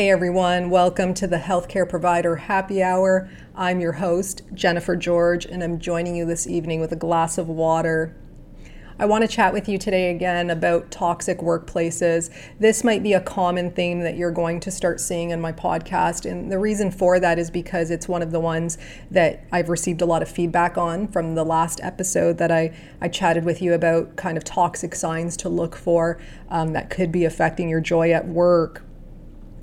Hey everyone, welcome to the Healthcare Provider Happy Hour. I'm your host, Jennifer George, and I'm joining you this evening with a glass of water. I want to chat with you today again about toxic workplaces. This might be a common theme that you're going to start seeing in my podcast. And the reason for that is because it's one of the ones that I've received a lot of feedback on from the last episode that I, I chatted with you about kind of toxic signs to look for um, that could be affecting your joy at work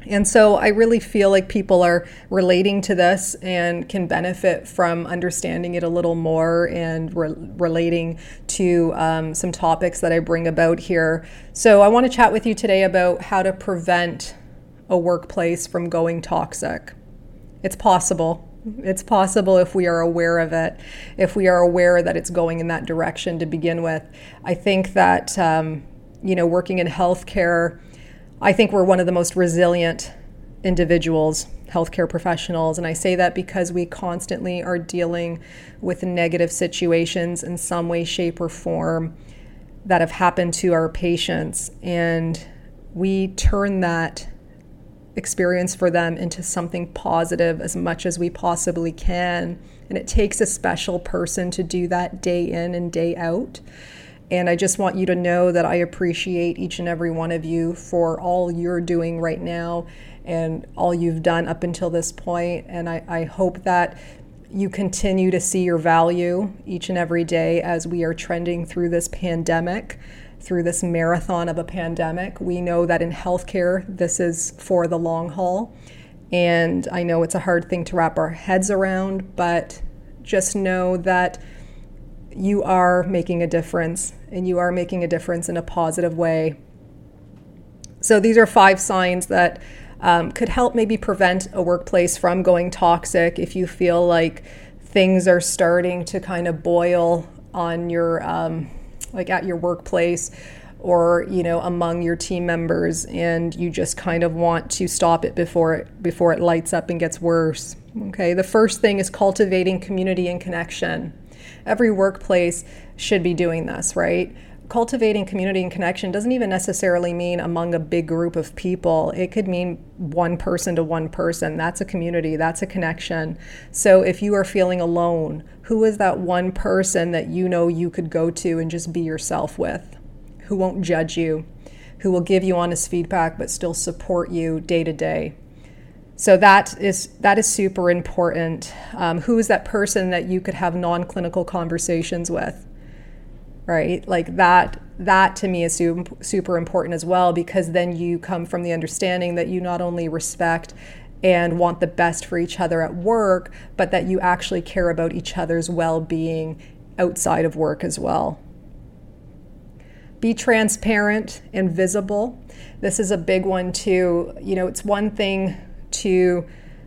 and so I really feel like people are relating to this and can benefit from understanding it a little more and re- relating to um, some topics that I bring about here. So I want to chat with you today about how to prevent a workplace from going toxic. It's possible. It's possible if we are aware of it, if we are aware that it's going in that direction to begin with. I think that, um, you know, working in healthcare, I think we're one of the most resilient individuals, healthcare professionals. And I say that because we constantly are dealing with negative situations in some way, shape, or form that have happened to our patients. And we turn that experience for them into something positive as much as we possibly can. And it takes a special person to do that day in and day out. And I just want you to know that I appreciate each and every one of you for all you're doing right now and all you've done up until this point. And I, I hope that you continue to see your value each and every day as we are trending through this pandemic, through this marathon of a pandemic. We know that in healthcare, this is for the long haul. And I know it's a hard thing to wrap our heads around, but just know that you are making a difference and you are making a difference in a positive way. So, these are five signs that um, could help maybe prevent a workplace from going toxic if you feel like things are starting to kind of boil on your, um, like at your workplace or you know among your team members and you just kind of want to stop it before it before it lights up and gets worse okay the first thing is cultivating community and connection every workplace should be doing this, right? Cultivating community and connection doesn't even necessarily mean among a big group of people. It could mean one person to one person. That's a community, that's a connection. So if you are feeling alone, who is that one person that you know you could go to and just be yourself with? Who won't judge you? Who will give you honest feedback but still support you day to day? So that is that is super important. Um, who is that person that you could have non-clinical conversations with? Right, like that. That to me is super important as well because then you come from the understanding that you not only respect and want the best for each other at work, but that you actually care about each other's well being outside of work as well. Be transparent and visible. This is a big one, too. You know, it's one thing to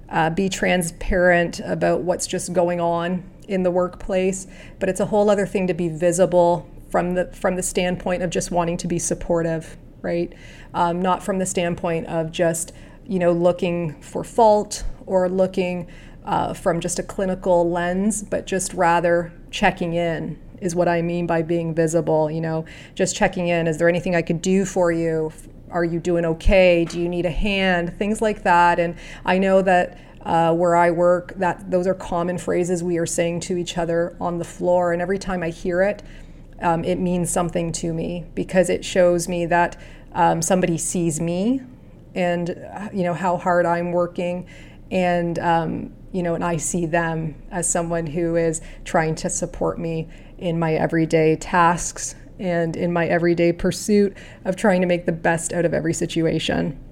uh, be transparent about what's just going on in the workplace, but it's a whole other thing to be visible from the from the standpoint of just wanting to be supportive, right? Um, not from the standpoint of just you know looking for fault or looking uh, from just a clinical lens, but just rather checking in is what I mean by being visible. You know, just checking in. Is there anything I could do for you? Are you doing okay? Do you need a hand? Things like that. And I know that uh, where I work, that those are common phrases we are saying to each other on the floor. And every time I hear it, um, it means something to me because it shows me that um, somebody sees me and uh, you know how hard I'm working and um, you know and I see them as someone who is trying to support me in my everyday tasks and in my everyday pursuit of trying to make the best out of every situation.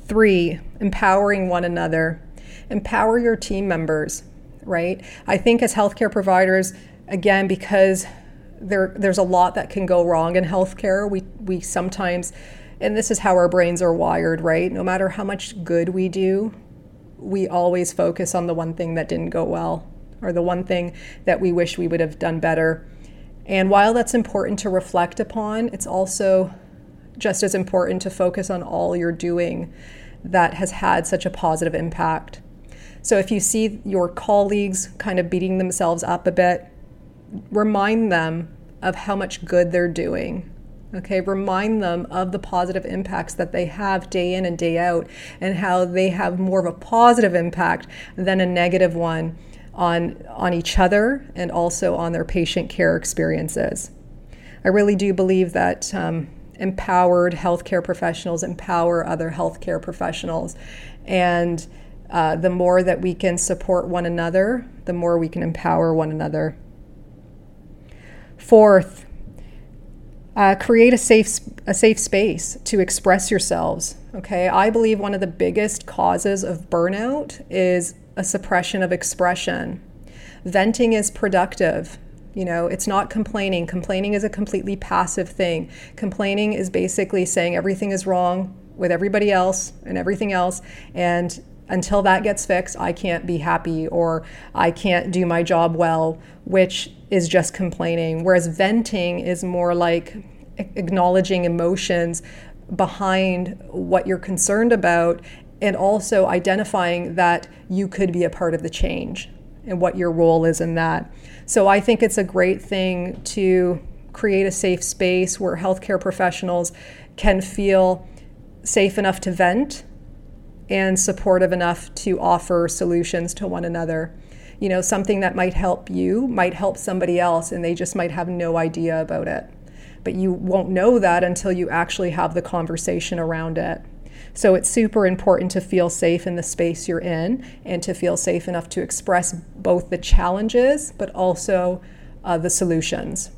Three, empowering one another. Empower your team members, right? I think as healthcare providers, again, because there, there's a lot that can go wrong in healthcare, we, we sometimes, and this is how our brains are wired, right? No matter how much good we do, we always focus on the one thing that didn't go well or the one thing that we wish we would have done better. And while that's important to reflect upon, it's also just as important to focus on all you're doing that has had such a positive impact. So if you see your colleagues kind of beating themselves up a bit, remind them of how much good they're doing. Okay, remind them of the positive impacts that they have day in and day out and how they have more of a positive impact than a negative one on, on each other and also on their patient care experiences. I really do believe that um, empowered healthcare professionals empower other healthcare professionals. And uh, the more that we can support one another, the more we can empower one another. Fourth, uh, create a safe a safe space to express yourselves. Okay, I believe one of the biggest causes of burnout is a suppression of expression. Venting is productive. You know, it's not complaining. Complaining is a completely passive thing. Complaining is basically saying everything is wrong with everybody else and everything else. And until that gets fixed, I can't be happy or I can't do my job well, which is just complaining. Whereas venting is more like acknowledging emotions behind what you're concerned about and also identifying that you could be a part of the change and what your role is in that. So I think it's a great thing to create a safe space where healthcare professionals can feel safe enough to vent and supportive enough to offer solutions to one another. You know, something that might help you might help somebody else and they just might have no idea about it. But you won't know that until you actually have the conversation around it. So it's super important to feel safe in the space you're in and to feel safe enough to express both the challenges but also uh, the solutions.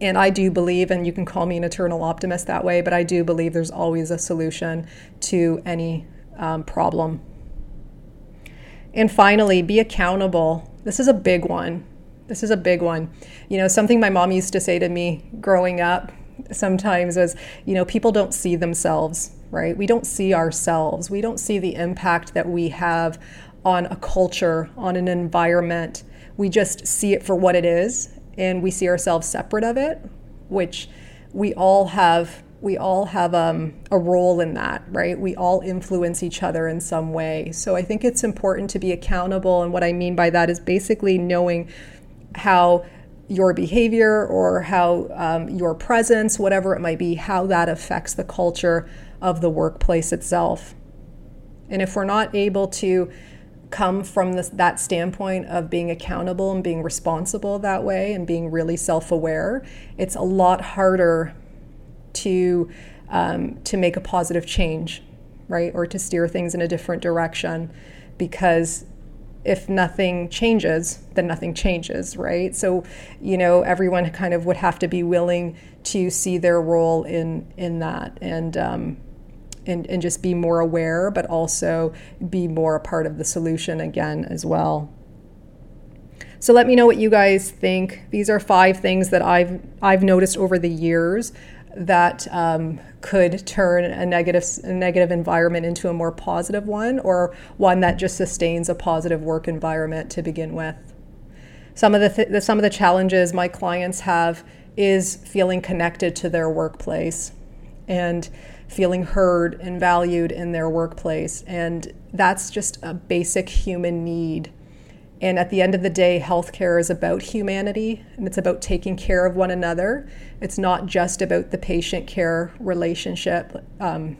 And I do believe, and you can call me an eternal optimist that way, but I do believe there's always a solution to any um, problem. And finally, be accountable. This is a big one. This is a big one. You know, something my mom used to say to me growing up sometimes was, you know, people don't see themselves right? We don't see ourselves, we don't see the impact that we have on a culture, on an environment. We just see it for what it is and we see ourselves separate of it, which we all have we all have um, a role in that, right? We all influence each other in some way. So I think it's important to be accountable. And what I mean by that is basically knowing how your behavior or how um, your presence, whatever it might be, how that affects the culture of the workplace itself. And if we're not able to come from this, that standpoint of being accountable and being responsible that way and being really self aware, it's a lot harder to, um, to make a positive change, right? Or to steer things in a different direction because if nothing changes, then nothing changes, right? So, you know, everyone kind of would have to be willing to see their role in in that. And um, and, and just be more aware, but also be more a part of the solution again as well. So let me know what you guys think. These are five things that I've I've noticed over the years that um, could turn a negative a negative environment into a more positive one, or one that just sustains a positive work environment to begin with. Some of the, th- the some of the challenges my clients have is feeling connected to their workplace and feeling heard and valued in their workplace. And that's just a basic human need. And at the end of the day, healthcare is about humanity and it's about taking care of one another. It's not just about the patient care relationship um,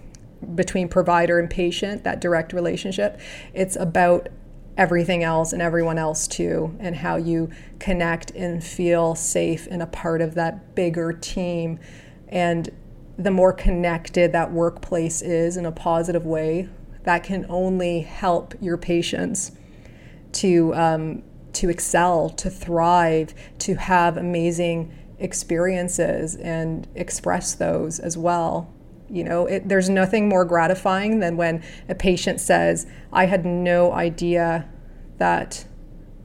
between provider and patient, that direct relationship. It's about everything else and everyone else too, and how you connect and feel safe and a part of that bigger team. And the more connected that workplace is in a positive way, that can only help your patients to um, to excel, to thrive, to have amazing experiences and express those as well. You know, it, there's nothing more gratifying than when a patient says, "I had no idea that."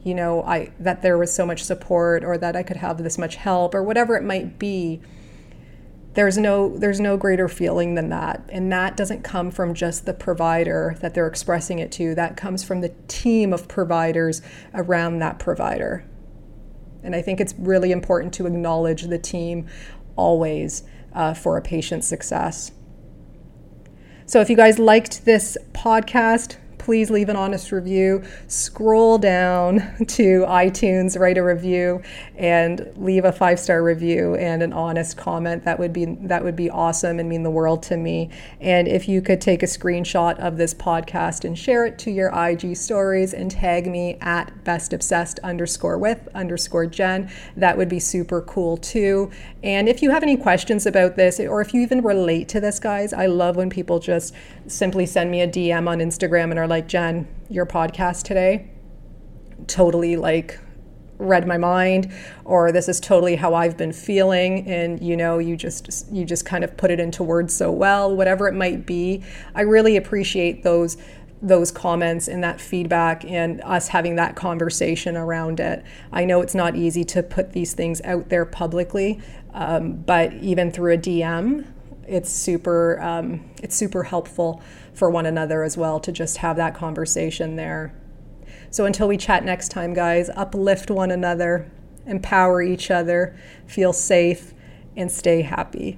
you know i that there was so much support or that i could have this much help or whatever it might be there's no there's no greater feeling than that. And that doesn't come from just the provider that they're expressing it to. That comes from the team of providers around that provider. And i think it's really important to acknowledge the team always uh, for a patient's success. So if you guys liked this podcast please leave an honest review. Scroll down to iTunes, write a review, and leave a five star review and an honest comment. That would be that would be awesome and mean the world to me. And if you could take a screenshot of this podcast and share it to your IG stories and tag me at best obsessed underscore with underscore Jen, that would be super cool too. And if you have any questions about this, or if you even relate to this, guys, I love when people just simply send me a DM on Instagram and are like, Jen, your podcast today totally like read my mind or this is totally how I've been feeling and you know you just you just kind of put it into words so well whatever it might be I really appreciate those those comments and that feedback and us having that conversation around it. I know it's not easy to put these things out there publicly, um, but even through a DM, it's super um, it's super helpful for one another as well to just have that conversation there. So until we chat next time, guys, uplift one another, empower each other, feel safe, and stay happy.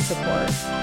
support.